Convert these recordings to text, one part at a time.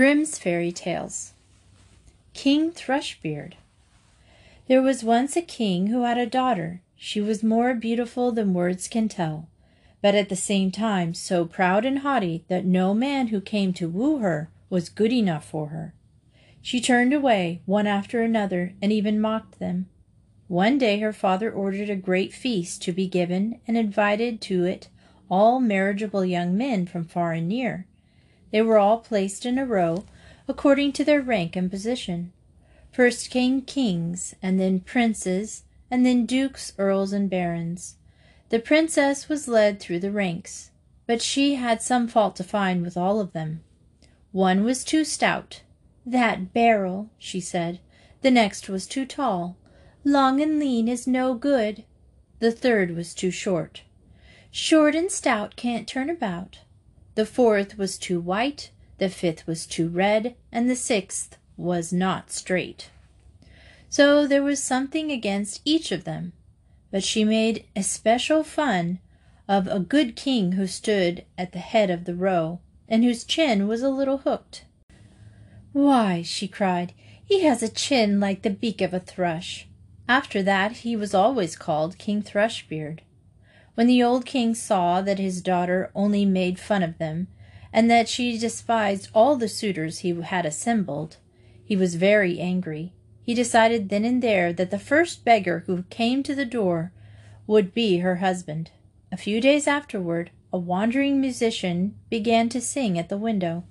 Grimm's Fairy Tales King Thrushbeard There was once a king who had a daughter. She was more beautiful than words can tell, but at the same time so proud and haughty that no man who came to woo her was good enough for her. She turned away, one after another, and even mocked them. One day her father ordered a great feast to be given and invited to it all marriageable young men from far and near. They were all placed in a row, according to their rank and position. First came kings, and then princes, and then dukes, earls, and barons. The princess was led through the ranks, but she had some fault to find with all of them. One was too stout. That barrel, she said. The next was too tall. Long and lean is no good. The third was too short. Short and stout can't turn about. The fourth was too white, the fifth was too red, and the sixth was not straight. So there was something against each of them, but she made especial fun of a good king who stood at the head of the row, and whose chin was a little hooked. Why, she cried, he has a chin like the beak of a thrush. After that he was always called King Thrushbeard. When the old king saw that his daughter only made fun of them, and that she despised all the suitors he had assembled, he was very angry. He decided then and there that the first beggar who came to the door would be her husband. A few days afterward, a wandering musician began to sing at the window.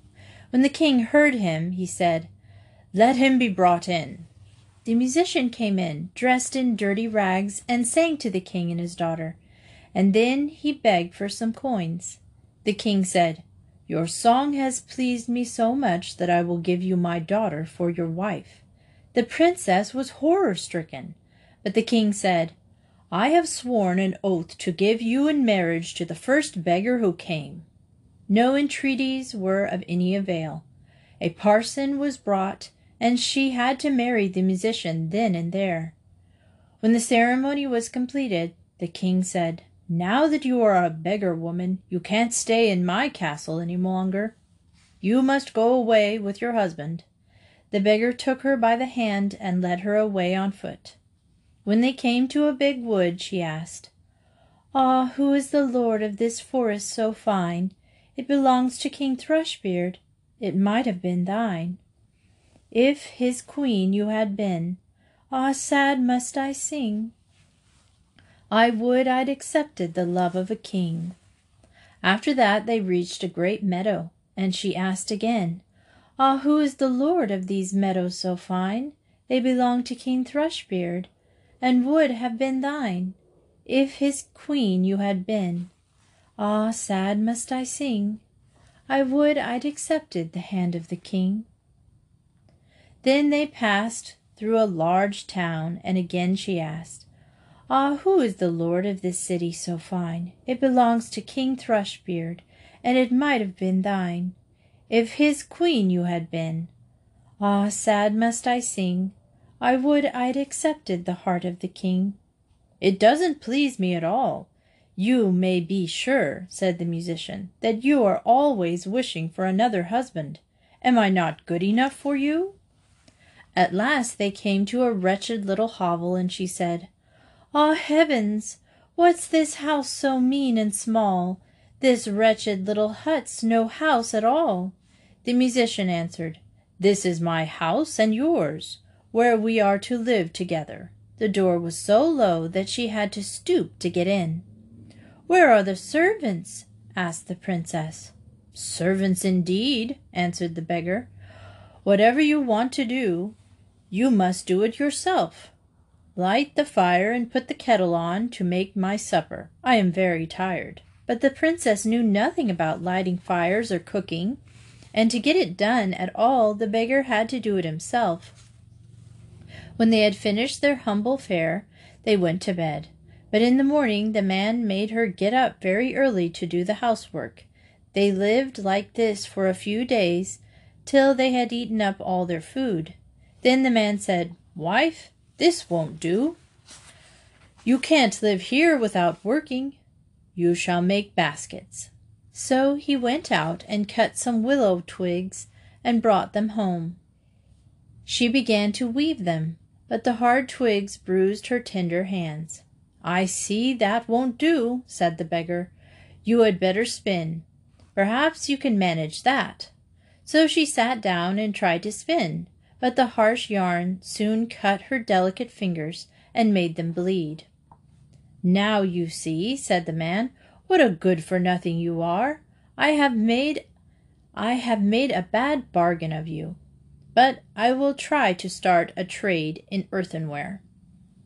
When the king heard him, he said, Let him be brought in. The musician came in, dressed in dirty rags, and sang to the king and his daughter and then he begged for some coins. The king said, Your song has pleased me so much that I will give you my daughter for your wife. The princess was horror stricken, but the king said, I have sworn an oath to give you in marriage to the first beggar who came. No entreaties were of any avail. A parson was brought, and she had to marry the musician then and there. When the ceremony was completed, the king said, now that you are a beggar woman, you can't stay in my castle any longer. You must go away with your husband. The beggar took her by the hand and led her away on foot. When they came to a big wood, she asked, Ah, who is the lord of this forest so fine? It belongs to King Thrushbeard. It might have been thine. If his queen you had been, ah, sad must I sing. I would I'd accepted the love of a king. After that they reached a great meadow, and she asked again, Ah, who is the lord of these meadows so fine? They belong to King Thrushbeard, and would have been thine, if his queen you had been. Ah, sad must I sing. I would I'd accepted the hand of the king. Then they passed through a large town, and again she asked, Ah, who is the lord of this city so fine? It belongs to King Thrushbeard, and it might have been thine, if his queen you had been. Ah, sad must I sing. I would I'd accepted the heart of the king. It doesn't please me at all. You may be sure, said the musician, that you are always wishing for another husband. Am I not good enough for you? At last they came to a wretched little hovel, and she said, Ah, heavens! What's this house so mean and small? This wretched little hut's no house at all. The musician answered, This is my house and yours, where we are to live together. The door was so low that she had to stoop to get in. Where are the servants? asked the princess. Servants indeed, answered the beggar. Whatever you want to do, you must do it yourself. Light the fire and put the kettle on to make my supper. I am very tired. But the princess knew nothing about lighting fires or cooking, and to get it done at all the beggar had to do it himself. When they had finished their humble fare, they went to bed. But in the morning the man made her get up very early to do the housework. They lived like this for a few days, till they had eaten up all their food. Then the man said, Wife, this won't do. You can't live here without working. You shall make baskets. So he went out and cut some willow twigs and brought them home. She began to weave them, but the hard twigs bruised her tender hands. I see that won't do, said the beggar. You had better spin. Perhaps you can manage that. So she sat down and tried to spin, but the harsh yarn soon cut her delicate fingers and made them bleed. Now you see, said the man, what a good for nothing you are. I have made I have made a bad bargain of you, but I will try to start a trade in earthenware.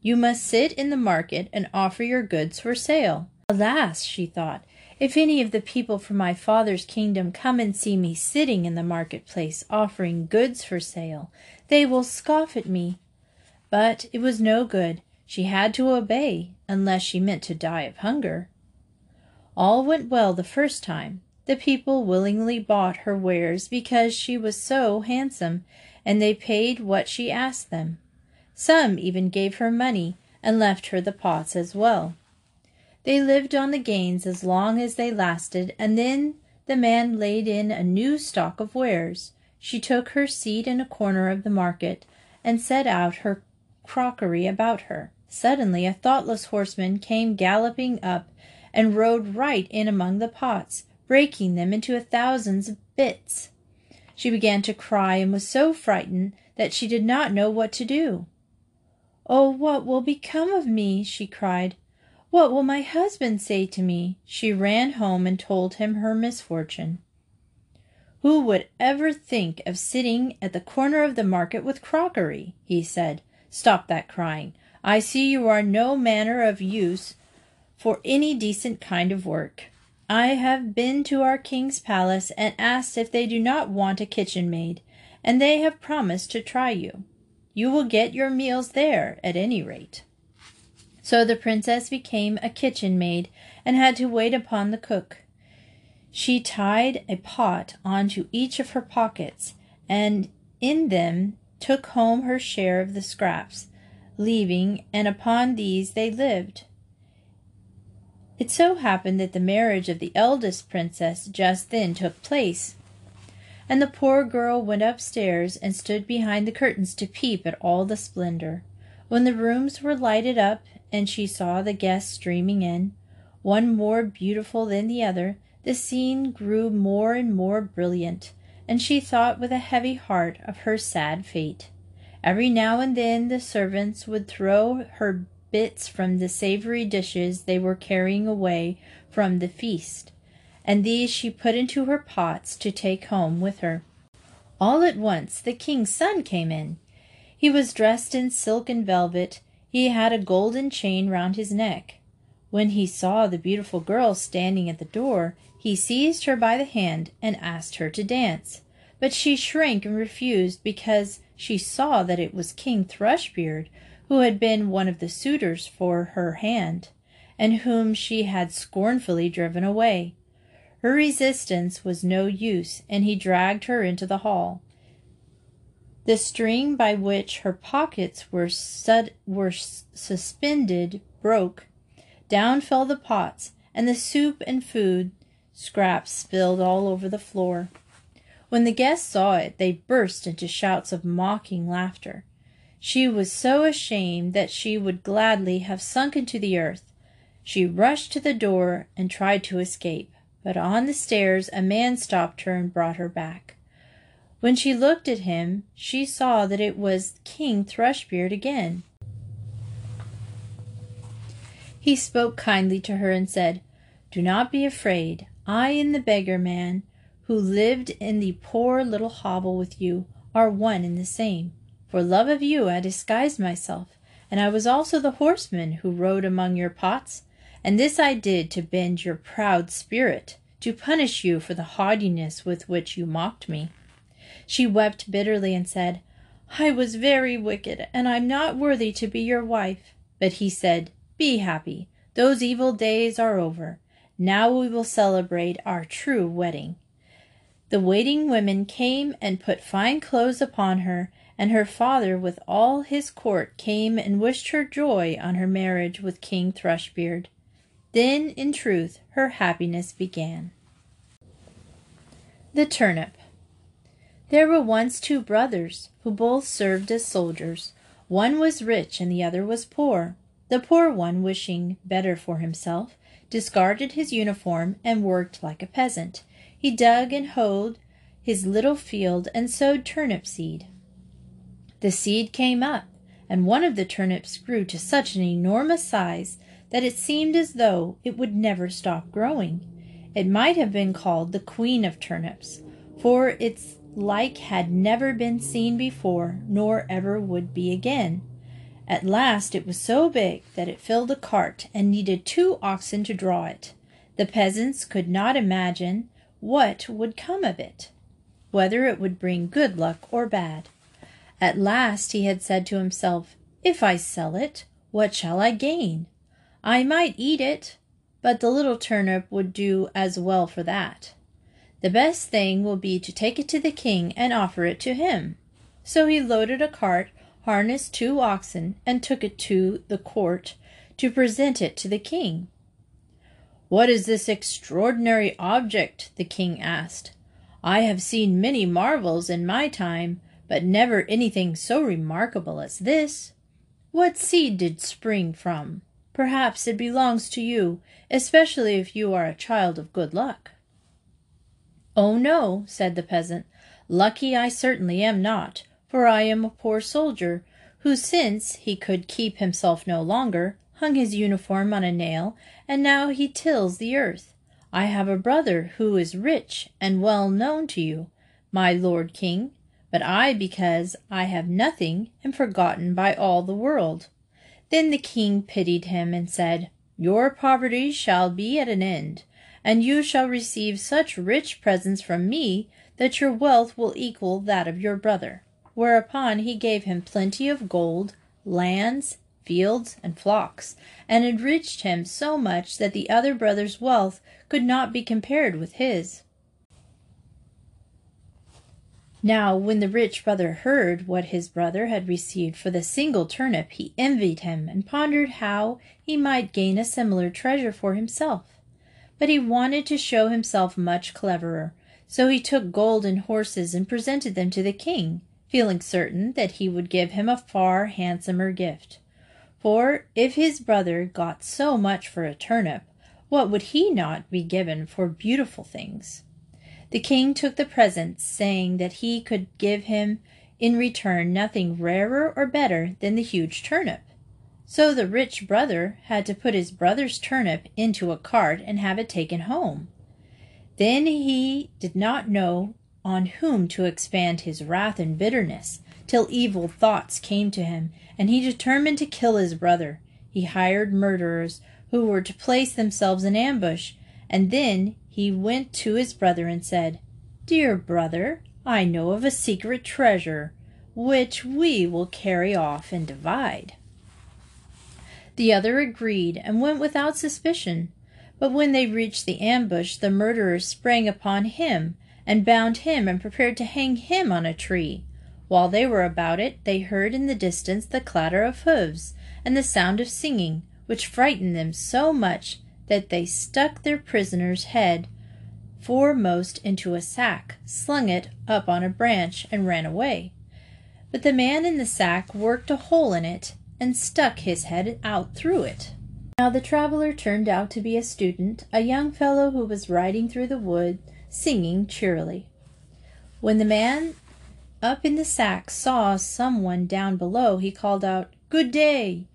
You must sit in the market and offer your goods for sale. Alas, she thought, if any of the people from my father's kingdom come and see me sitting in the marketplace offering goods for sale, they will scoff at me. But it was no good. She had to obey, unless she meant to die of hunger. All went well the first time. The people willingly bought her wares because she was so handsome, and they paid what she asked them. Some even gave her money and left her the pots as well. They lived on the gains as long as they lasted, and then the man laid in a new stock of wares. She took her seat in a corner of the market and set out her crockery about her. Suddenly a thoughtless horseman came galloping up and rode right in among the pots, breaking them into a thousand bits. She began to cry and was so frightened that she did not know what to do. Oh, what will become of me? she cried. What will my husband say to me? She ran home and told him her misfortune. Who would ever think of sitting at the corner of the market with crockery? he said. Stop that crying. I see you are no manner of use for any decent kind of work. I have been to our king's palace and asked if they do not want a kitchen maid, and they have promised to try you. You will get your meals there, at any rate. So the princess became a kitchen maid and had to wait upon the cook. She tied a pot onto each of her pockets, and in them took home her share of the scraps, leaving, and upon these they lived. It so happened that the marriage of the eldest princess just then took place, and the poor girl went upstairs and stood behind the curtains to peep at all the splendor. When the rooms were lighted up and she saw the guests streaming in, one more beautiful than the other, the scene grew more and more brilliant, and she thought with a heavy heart of her sad fate. Every now and then the servants would throw her bits from the savory dishes they were carrying away from the feast, and these she put into her pots to take home with her. All at once the king's son came in. He was dressed in silk and velvet, he had a golden chain round his neck. When he saw the beautiful girl standing at the door, he seized her by the hand and asked her to dance. But she shrank and refused because she saw that it was King Thrushbeard, who had been one of the suitors for her hand, and whom she had scornfully driven away. Her resistance was no use, and he dragged her into the hall. The string by which her pockets were, sud- were suspended broke. Down fell the pots, and the soup and food scraps spilled all over the floor. When the guests saw it, they burst into shouts of mocking laughter. She was so ashamed that she would gladly have sunk into the earth. She rushed to the door and tried to escape, but on the stairs a man stopped her and brought her back. When she looked at him, she saw that it was King Thrushbeard again. He spoke kindly to her and said, Do not be afraid. I and the beggar man, who lived in the poor little hovel with you, are one and the same. For love of you I disguised myself, and I was also the horseman who rode among your pots, and this I did to bend your proud spirit, to punish you for the haughtiness with which you mocked me. She wept bitterly and said, I was very wicked, and I'm not worthy to be your wife. But he said, Be happy. Those evil days are over. Now we will celebrate our true wedding. The waiting women came and put fine clothes upon her, and her father with all his court came and wished her joy on her marriage with King Thrushbeard. Then, in truth, her happiness began. The Turnip There were once two brothers who both served as soldiers. One was rich and the other was poor. The poor one, wishing better for himself, discarded his uniform and worked like a peasant. He dug and hoed his little field and sowed turnip seed. The seed came up, and one of the turnips grew to such an enormous size that it seemed as though it would never stop growing. It might have been called the queen of turnips, for its like had never been seen before, nor ever would be again. At last it was so big that it filled a cart and needed two oxen to draw it. The peasants could not imagine what would come of it, whether it would bring good luck or bad. At last he had said to himself, If I sell it, what shall I gain? I might eat it, but the little turnip would do as well for that. The best thing will be to take it to the king and offer it to him. So he loaded a cart, harnessed two oxen, and took it to the court to present it to the king. What is this extraordinary object? the king asked. I have seen many marvels in my time, but never anything so remarkable as this. What seed did spring from? Perhaps it belongs to you, especially if you are a child of good luck. Oh, no, said the peasant. Lucky I certainly am not, for I am a poor soldier, who, since he could keep himself no longer, hung his uniform on a nail, and now he tills the earth. I have a brother who is rich and well known to you, my lord king, but I, because I have nothing, am forgotten by all the world. Then the king pitied him and said, Your poverty shall be at an end and you shall receive such rich presents from me that your wealth will equal that of your brother. Whereupon he gave him plenty of gold, lands, fields, and flocks, and enriched him so much that the other brother's wealth could not be compared with his. Now, when the rich brother heard what his brother had received for the single turnip, he envied him and pondered how he might gain a similar treasure for himself but he wanted to show himself much cleverer. So he took gold and horses and presented them to the king, feeling certain that he would give him a far handsomer gift. For if his brother got so much for a turnip, what would he not be given for beautiful things? The king took the presents, saying that he could give him in return nothing rarer or better than the huge turnip. So the rich brother had to put his brother's turnip into a cart and have it taken home. Then he did not know on whom to expand his wrath and bitterness, till evil thoughts came to him, and he determined to kill his brother. He hired murderers who were to place themselves in ambush, and then he went to his brother and said, Dear brother, I know of a secret treasure, which we will carry off and divide. The other agreed and went without suspicion. But when they reached the ambush, the murderers sprang upon him and bound him and prepared to hang him on a tree. While they were about it, they heard in the distance the clatter of hoofs and the sound of singing, which frightened them so much that they stuck their prisoner's head foremost into a sack, slung it up on a branch, and ran away. But the man in the sack worked a hole in it and stuck his head out through it. Now the traveler turned out to be a student, a young fellow who was riding through the wood, singing cheerily. When the man up in the sack saw some one down below, he called out, Good day!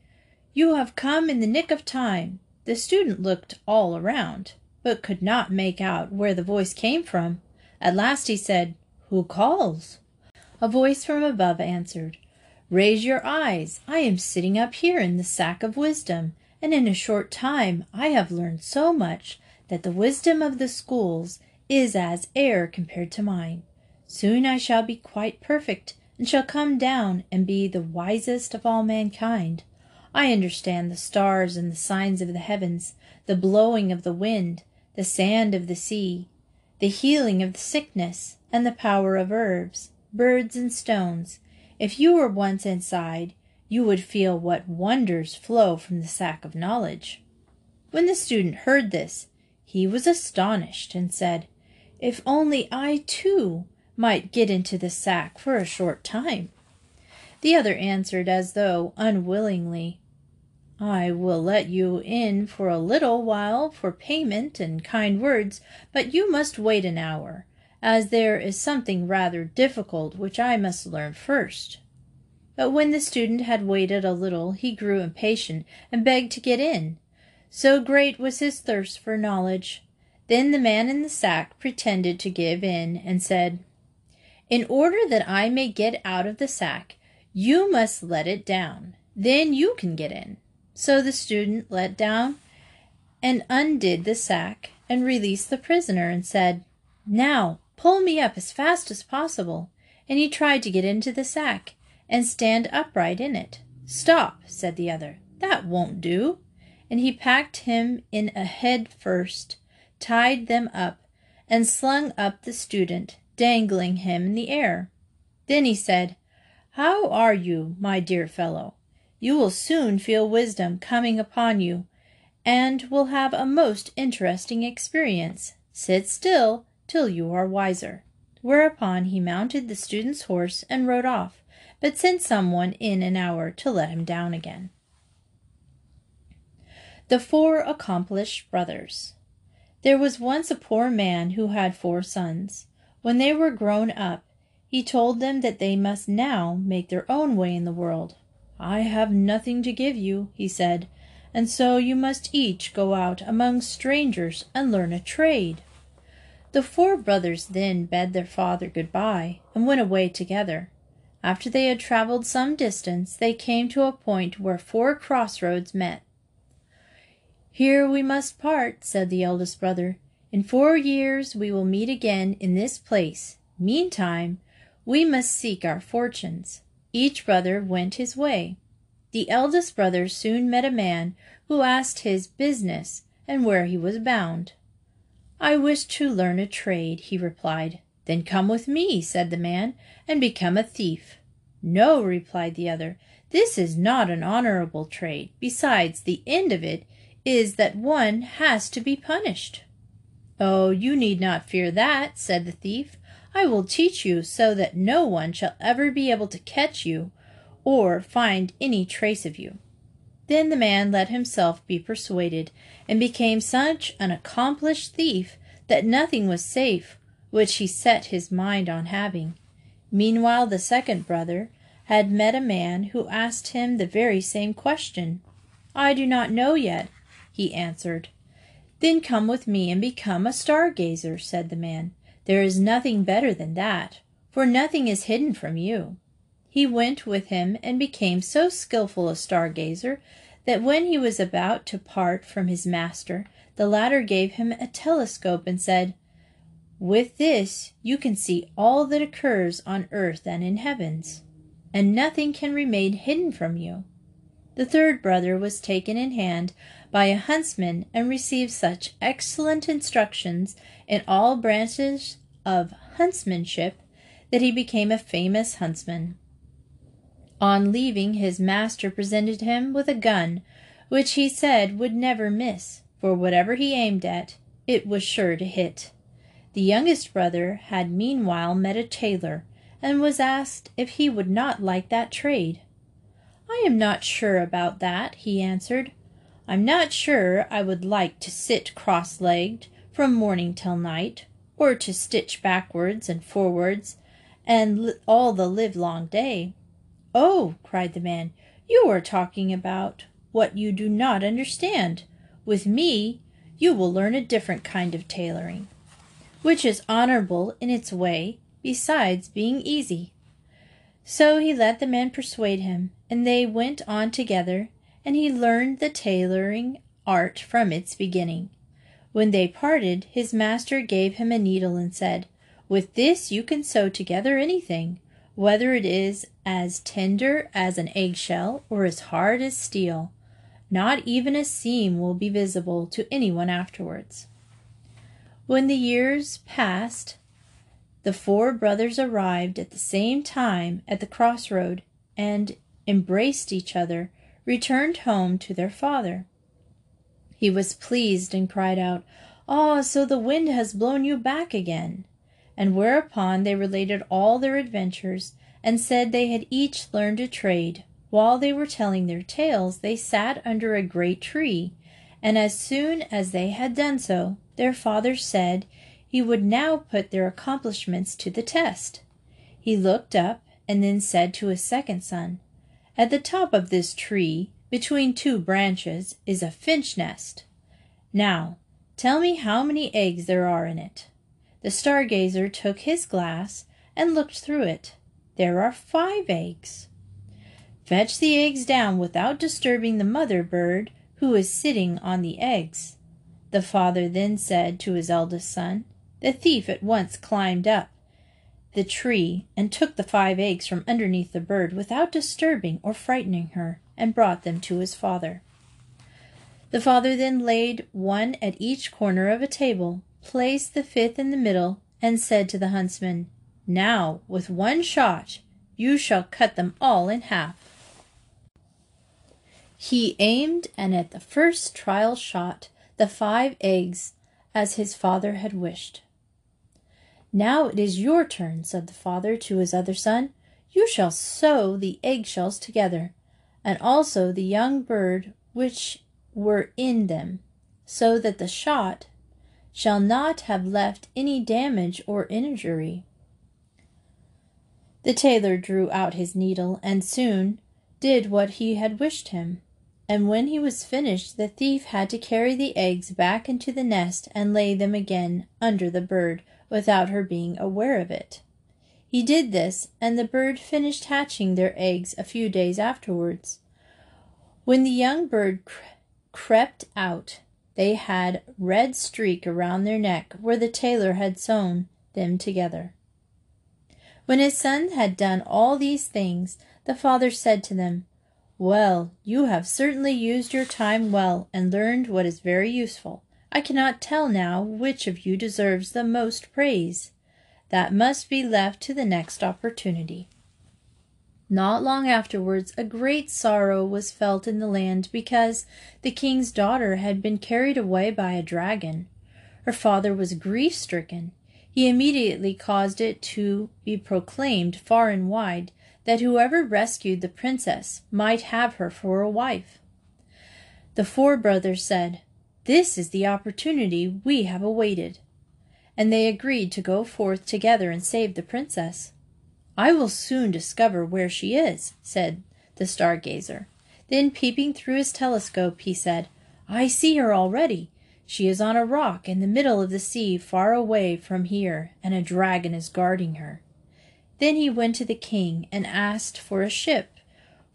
You have come in the nick of time. The student looked all around, but could not make out where the voice came from. At last he said, Who calls? A voice from above answered, Raise your eyes. I am sitting up here in the sack of wisdom, and in a short time I have learned so much that the wisdom of the schools is as air compared to mine. Soon I shall be quite perfect, and shall come down and be the wisest of all mankind. I understand the stars and the signs of the heavens, the blowing of the wind, the sand of the sea, the healing of the sickness, and the power of herbs, birds, and stones if you were once inside, you would feel what wonders flow from the sack of knowledge. When the student heard this, he was astonished and said, If only I too might get into the sack for a short time. The other answered as though unwillingly, I will let you in for a little while for payment and kind words, but you must wait an hour, as there is something rather difficult which I must learn first. But when the student had waited a little, he grew impatient and begged to get in. So great was his thirst for knowledge. Then the man in the sack pretended to give in and said, In order that I may get out of the sack, you must let it down. Then you can get in. So the student let down and undid the sack and released the prisoner and said, Now pull me up as fast as possible. And he tried to get into the sack and stand upright in it. Stop, said the other. That won't do. And he packed him in a head first, tied them up, and slung up the student, dangling him in the air. Then he said, How are you, my dear fellow? You will soon feel wisdom coming upon you, and will have a most interesting experience. Sit still till you are wiser. Whereupon he mounted the student's horse and rode off, but sent someone in an hour to let him down again. The Four Accomplished Brothers There was once a poor man who had four sons. When they were grown up, he told them that they must now make their own way in the world. I have nothing to give you, he said, and so you must each go out among strangers and learn a trade. The four brothers then bade their father good bye and went away together. After they had traveled some distance, they came to a point where four crossroads met. Here we must part, said the eldest brother. In four years we will meet again in this place. Meantime, we must seek our fortunes. Each brother went his way. The eldest brother soon met a man who asked his business and where he was bound. I wish to learn a trade, he replied. Then come with me, said the man, and become a thief. No, replied the other, this is not an honorable trade. Besides, the end of it is that one has to be punished. Oh, you need not fear that, said the thief. I will teach you so that no one shall ever be able to catch you or find any trace of you. Then the man let himself be persuaded, and became such an accomplished thief that nothing was safe which he set his mind on having. Meanwhile the second brother had met a man who asked him the very same question. I do not know yet, he answered. Then come with me and become a star gazer, said the man. There is nothing better than that, for nothing is hidden from you. He went with him and became so skilful a star gazer that when he was about to part from his master, the latter gave him a telescope and said, With this you can see all that occurs on earth and in heavens, and nothing can remain hidden from you. The third brother was taken in hand by a huntsman and received such excellent instructions in all branches of huntsmanship that he became a famous huntsman. On leaving, his master presented him with a gun, which he said would never miss, for whatever he aimed at, it was sure to hit. The youngest brother had meanwhile met a tailor, and was asked if he would not like that trade. I am not sure about that, he answered. I'm not sure I would like to sit cross-legged from morning till night, or to stitch backwards and forwards, and all the livelong day. Oh, cried the man, you are talking about what you do not understand. With me, you will learn a different kind of tailoring, which is honorable in its way, besides being easy. So he let the man persuade him, and they went on together and he learned the tailoring art from its beginning. When they parted, his master gave him a needle and said, With this you can sew together anything, whether it is as tender as an eggshell or as hard as steel. Not even a seam will be visible to anyone afterwards. When the years passed, the four brothers arrived at the same time at the crossroad and embraced each other returned home to their father. He was pleased and cried out, Ah, so the wind has blown you back again. And whereupon they related all their adventures, and said they had each learned a trade. While they were telling their tales, they sat under a great tree, and as soon as they had done so, their father said he would now put their accomplishments to the test. He looked up, and then said to his second son, At the top of this tree, between two branches, is a finch nest. Now, tell me how many eggs there are in it. The stargazer took his glass and looked through it. There are five eggs. Fetch the eggs down without disturbing the mother bird who is sitting on the eggs. The father then said to his eldest son. The thief at once climbed up the tree and took the five eggs from underneath the bird without disturbing or frightening her, and brought them to his father. The father then laid one at each corner of a table, placed the fifth in the middle, and said to the huntsman, Now, with one shot, you shall cut them all in half. He aimed, and at the first trial shot the five eggs as his father had wished. Now it is your turn, said the father to his other son. You shall sew the eggshells together, and also the young bird which were in them, so that the shot shall not have left any damage or injury. The tailor drew out his needle and soon did what he had wished him and when he was finished the thief had to carry the eggs back into the nest and lay them again under the bird without her being aware of it. He did this, and the bird finished hatching their eggs a few days afterwards. When the young bird cre- crept out, they had red streak around their neck where the tailor had sewn them together. When his son had done all these things, the father said to them, well, you have certainly used your time well and learned what is very useful. I cannot tell now which of you deserves the most praise. That must be left to the next opportunity. Not long afterwards, a great sorrow was felt in the land because the king's daughter had been carried away by a dragon. Her father was grief stricken. He immediately caused it to be proclaimed far and wide that whoever rescued the princess might have her for a wife. The four brothers said, This is the opportunity we have awaited. And they agreed to go forth together and save the princess. I will soon discover where she is, said the stargazer. Then, peeping through his telescope, he said, I see her already. She is on a rock in the middle of the sea, far away from here, and a dragon is guarding her. Then he went to the king and asked for a ship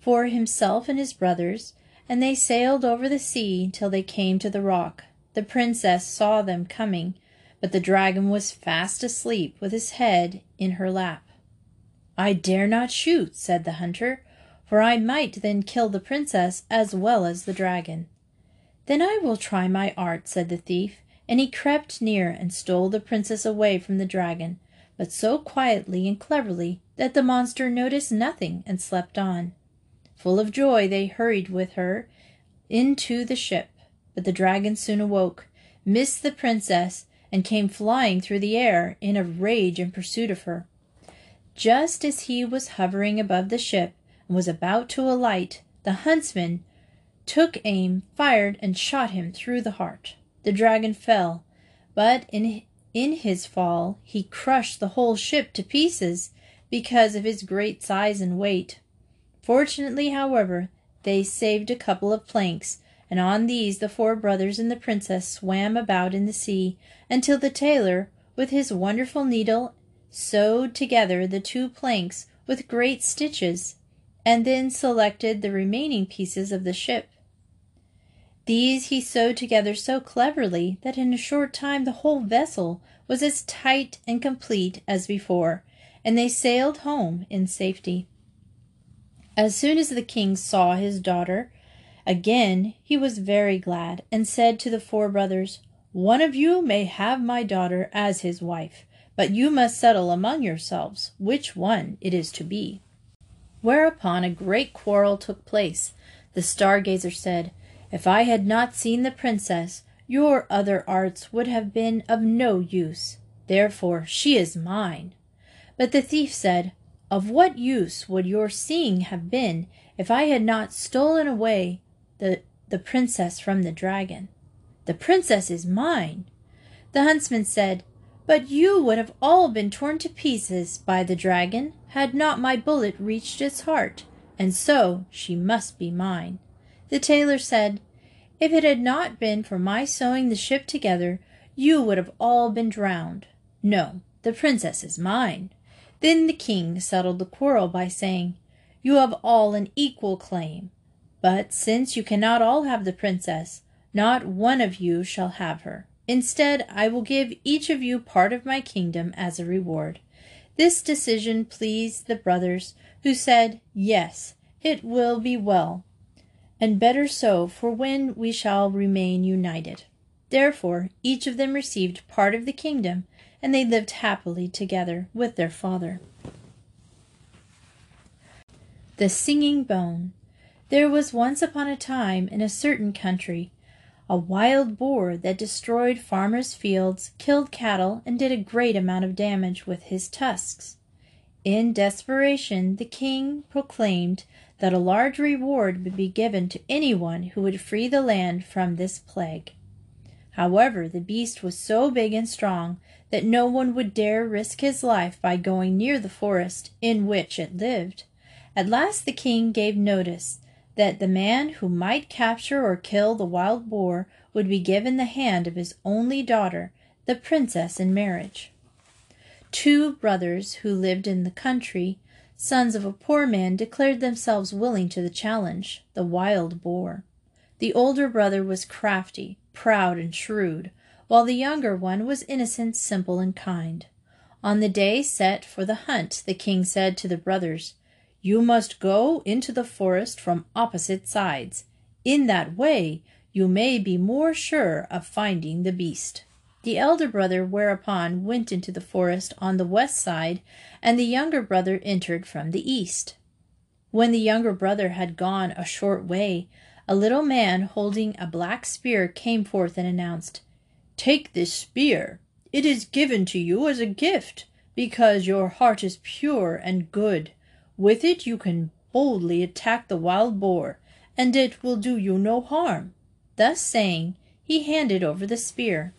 for himself and his brothers, and they sailed over the sea till they came to the rock. The princess saw them coming, but the dragon was fast asleep with his head in her lap. I dare not shoot, said the hunter, for I might then kill the princess as well as the dragon. Then I will try my art, said the thief, and he crept near and stole the princess away from the dragon but so quietly and cleverly that the monster noticed nothing and slept on. Full of joy, they hurried with her into the ship, but the dragon soon awoke, missed the princess, and came flying through the air in a rage in pursuit of her. Just as he was hovering above the ship and was about to alight, the huntsman took aim, fired, and shot him through the heart. The dragon fell, but in in his fall, he crushed the whole ship to pieces because of his great size and weight. Fortunately, however, they saved a couple of planks, and on these the four brothers and the princess swam about in the sea until the tailor, with his wonderful needle, sewed together the two planks with great stitches, and then selected the remaining pieces of the ship. These he sewed together so cleverly that in a short time the whole vessel was as tight and complete as before, and they sailed home in safety. As soon as the king saw his daughter again, he was very glad, and said to the four brothers, One of you may have my daughter as his wife, but you must settle among yourselves which one it is to be. Whereupon a great quarrel took place. The stargazer said, if I had not seen the princess, your other arts would have been of no use. Therefore she is mine. But the thief said, Of what use would your seeing have been if I had not stolen away the, the princess from the dragon? The princess is mine. The huntsman said, But you would have all been torn to pieces by the dragon had not my bullet reached its heart, and so she must be mine. The tailor said, If it had not been for my sewing the ship together, you would have all been drowned. No, the princess is mine. Then the king settled the quarrel by saying, You have all an equal claim. But since you cannot all have the princess, not one of you shall have her. Instead, I will give each of you part of my kingdom as a reward. This decision pleased the brothers, who said, Yes, it will be well, and better so, for when we shall remain united. Therefore, each of them received part of the kingdom, and they lived happily together with their father. The Singing Bone There was once upon a time in a certain country a wild boar that destroyed farmers' fields, killed cattle, and did a great amount of damage with his tusks. In desperation, the king proclaimed that a large reward would be given to anyone who would free the land from this plague. However, the beast was so big and strong that no one would dare risk his life by going near the forest in which it lived. At last the king gave notice that the man who might capture or kill the wild boar would be given the hand of his only daughter, the princess, in marriage. Two brothers who lived in the country, sons of a poor man, declared themselves willing to the challenge, the wild boar. The older brother was crafty, proud, and shrewd, while the younger one was innocent, simple, and kind. On the day set for the hunt, the king said to the brothers, You must go into the forest from opposite sides. In that way you may be more sure of finding the beast. The elder brother whereupon went into the forest on the west side, and the younger brother entered from the east. When the younger brother had gone a short way, a little man holding a black spear came forth and announced, Take this spear. It is given to you as a gift, because your heart is pure and good. With it you can boldly attack the wild boar, and it will do you no harm. Thus saying, he handed over the spear.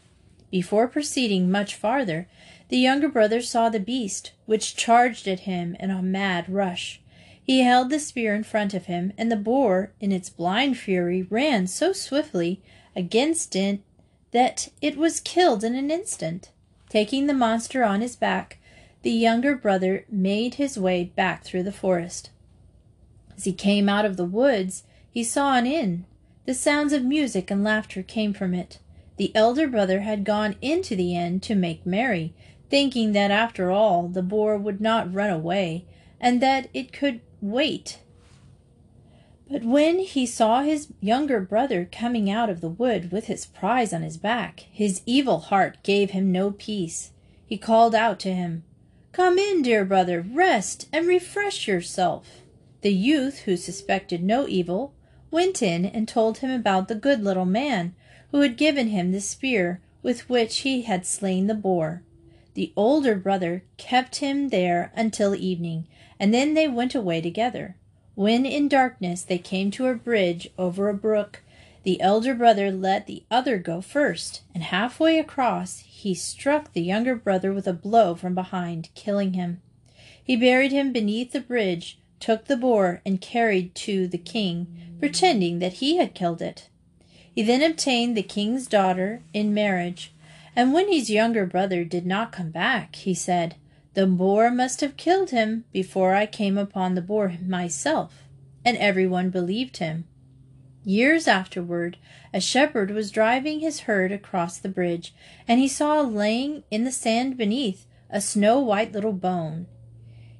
Before proceeding much farther, the younger brother saw the beast, which charged at him in a mad rush. He held the spear in front of him, and the boar, in its blind fury, ran so swiftly against it that it was killed in an instant. Taking the monster on his back, the younger brother made his way back through the forest. As he came out of the woods, he saw an inn. The sounds of music and laughter came from it. The elder brother had gone into the inn to make merry, thinking that after all the boar would not run away, and that it could wait but when he saw his younger brother coming out of the wood with his prize on his back, his evil heart gave him no peace. He called out to him, Come in, dear brother, rest and refresh yourself. The youth, who suspected no evil, went in and told him about the good little man who had given him the spear with which he had slain the boar. The older brother kept him there until evening, and then they went away together. When in darkness they came to a bridge over a brook, the elder brother let the other go first, and halfway across he struck the younger brother with a blow from behind, killing him. He buried him beneath the bridge, took the boar, and carried to the king, pretending that he had killed it. He then obtained the king's daughter in marriage, and when his younger brother did not come back, he said, the boar must have killed him before I came upon the boar myself, and everyone believed him. Years afterward, a shepherd was driving his herd across the bridge, and he saw laying in the sand beneath a snow white little bone.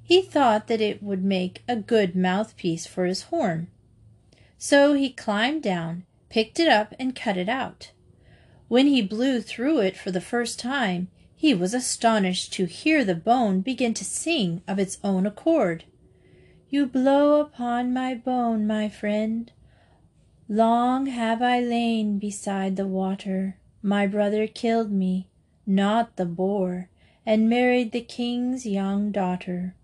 He thought that it would make a good mouthpiece for his horn. So he climbed down, picked it up, and cut it out. When he blew through it for the first time, he was astonished to hear the bone begin to sing of its own accord. You blow upon my bone, my friend. Long have I lain beside the water. My brother killed me, not the boar, and married the king's young daughter.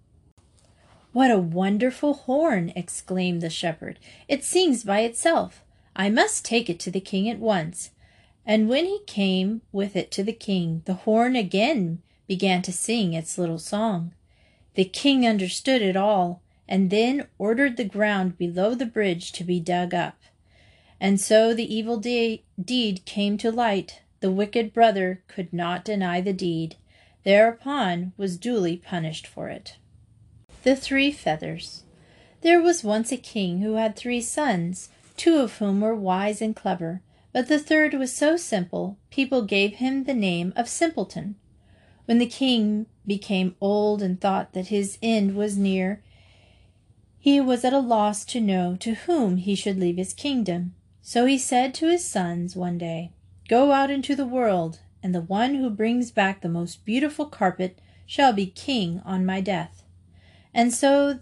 What a wonderful horn! exclaimed the shepherd. It sings by itself. I must take it to the king at once. And when he came with it to the king, the horn again began to sing its little song. The king understood it all, and then ordered the ground below the bridge to be dug up. And so the evil de- deed came to light. The wicked brother could not deny the deed, thereupon was duly punished for it. The Three Feathers There was once a king who had three sons, two of whom were wise and clever, but the third was so simple, people gave him the name of Simpleton. When the king became old and thought that his end was near, he was at a loss to know to whom he should leave his kingdom. So he said to his sons one day, Go out into the world, and the one who brings back the most beautiful carpet shall be king on my death. And so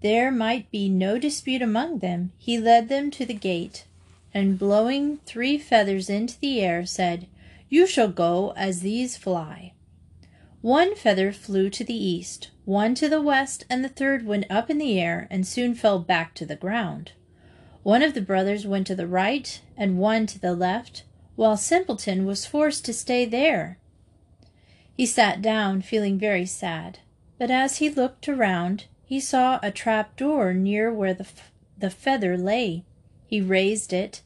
there might be no dispute among them, he led them to the gate, and blowing three feathers into the air, said, You shall go as these fly. One feather flew to the east, one to the west, and the third went up in the air and soon fell back to the ground. One of the brothers went to the right and one to the left, while Simpleton was forced to stay there. He sat down, feeling very sad. But as he looked around, he saw a trap door near where the, the feather lay. He raised it,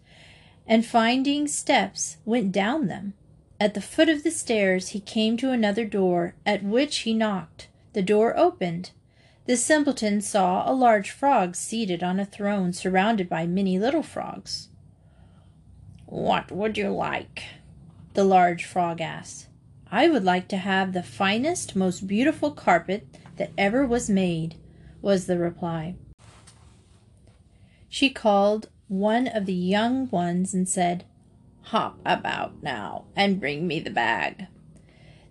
and finding steps, went down them. At the foot of the stairs he came to another door, at which he knocked. The door opened. The simpleton saw a large frog seated on a throne surrounded by many little frogs. What would you like? the large frog asked. I would like to have the finest, most beautiful carpet that ever was made, was the reply. She called one of the young ones and said, Hop about now and bring me the bag.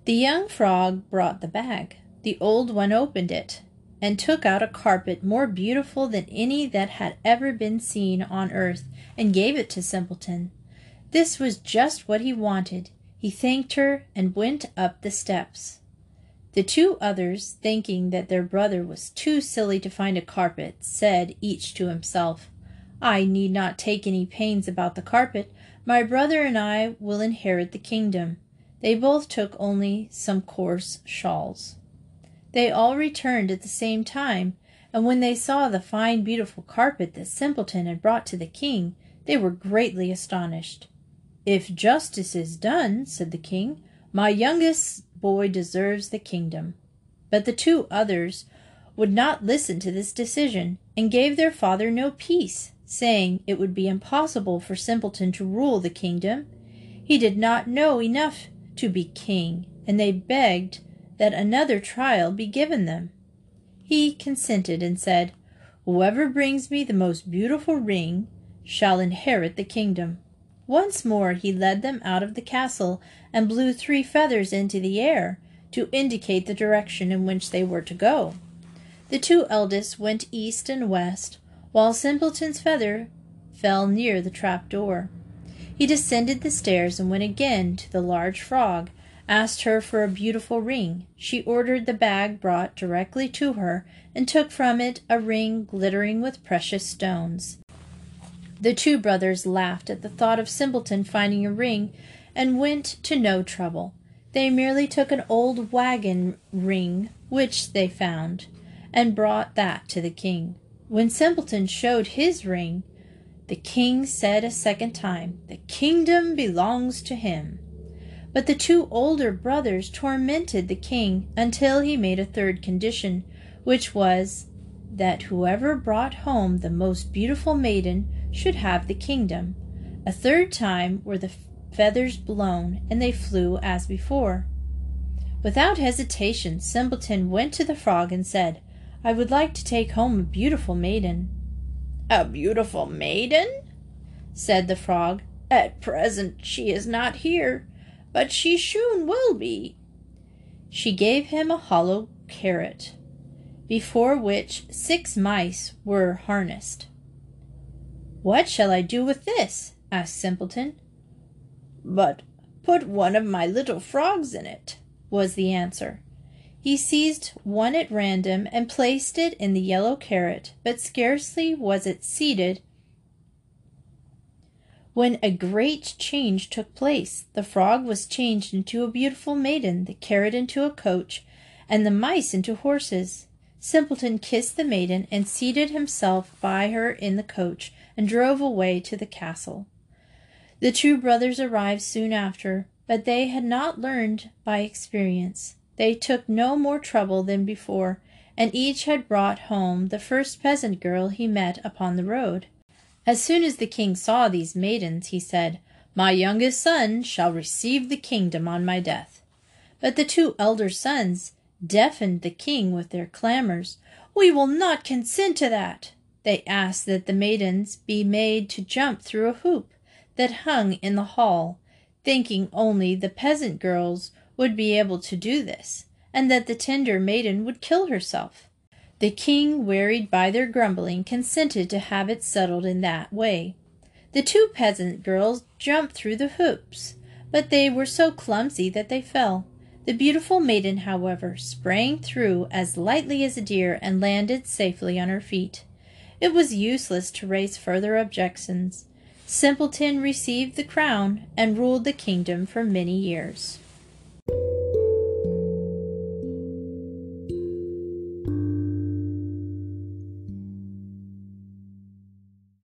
The young frog brought the bag. The old one opened it and took out a carpet more beautiful than any that had ever been seen on earth and gave it to Simpleton. This was just what he wanted. He thanked her and went up the steps. The two others, thinking that their brother was too silly to find a carpet, said each to himself, I need not take any pains about the carpet. My brother and I will inherit the kingdom. They both took only some coarse shawls. They all returned at the same time, and when they saw the fine, beautiful carpet that Simpleton had brought to the king, they were greatly astonished. If justice is done, said the king, my youngest boy deserves the kingdom. But the two others would not listen to this decision, and gave their father no peace, saying it would be impossible for Simpleton to rule the kingdom. He did not know enough to be king, and they begged that another trial be given them. He consented and said, Whoever brings me the most beautiful ring shall inherit the kingdom. Once more he led them out of the castle and blew three feathers into the air to indicate the direction in which they were to go. The two eldest went east and west, while Simpleton's feather fell near the trap door. He descended the stairs and went again to the large frog, asked her for a beautiful ring. She ordered the bag brought directly to her, and took from it a ring glittering with precious stones. The two brothers laughed at the thought of Simpleton finding a ring, and went to no trouble. They merely took an old wagon ring which they found, and brought that to the king. When Simpleton showed his ring, the king said a second time, The kingdom belongs to him. But the two older brothers tormented the king until he made a third condition, which was that whoever brought home the most beautiful maiden should have the kingdom. A third time were the feathers blown, and they flew as before. Without hesitation, Simpleton went to the frog and said, I would like to take home a beautiful maiden. A beautiful maiden? said the frog. At present she is not here, but she soon will be. She gave him a hollow carrot, before which six mice were harnessed. What shall I do with this? asked Simpleton. But put one of my little frogs in it, was the answer. He seized one at random and placed it in the yellow carrot, but scarcely was it seated when a great change took place. The frog was changed into a beautiful maiden, the carrot into a coach, and the mice into horses. Simpleton kissed the maiden and seated himself by her in the coach and drove away to the castle. The two brothers arrived soon after, but they had not learned by experience. They took no more trouble than before, and each had brought home the first peasant girl he met upon the road. As soon as the king saw these maidens, he said, My youngest son shall receive the kingdom on my death. But the two elder sons deafened the king with their clamors. We will not consent to that. They asked that the maidens be made to jump through a hoop that hung in the hall, thinking only the peasant girls would be able to do this, and that the tender maiden would kill herself. The king, wearied by their grumbling, consented to have it settled in that way. The two peasant girls jumped through the hoops, but they were so clumsy that they fell. The beautiful maiden, however, sprang through as lightly as a deer and landed safely on her feet. It was useless to raise further objections. Simpleton received the crown and ruled the kingdom for many years.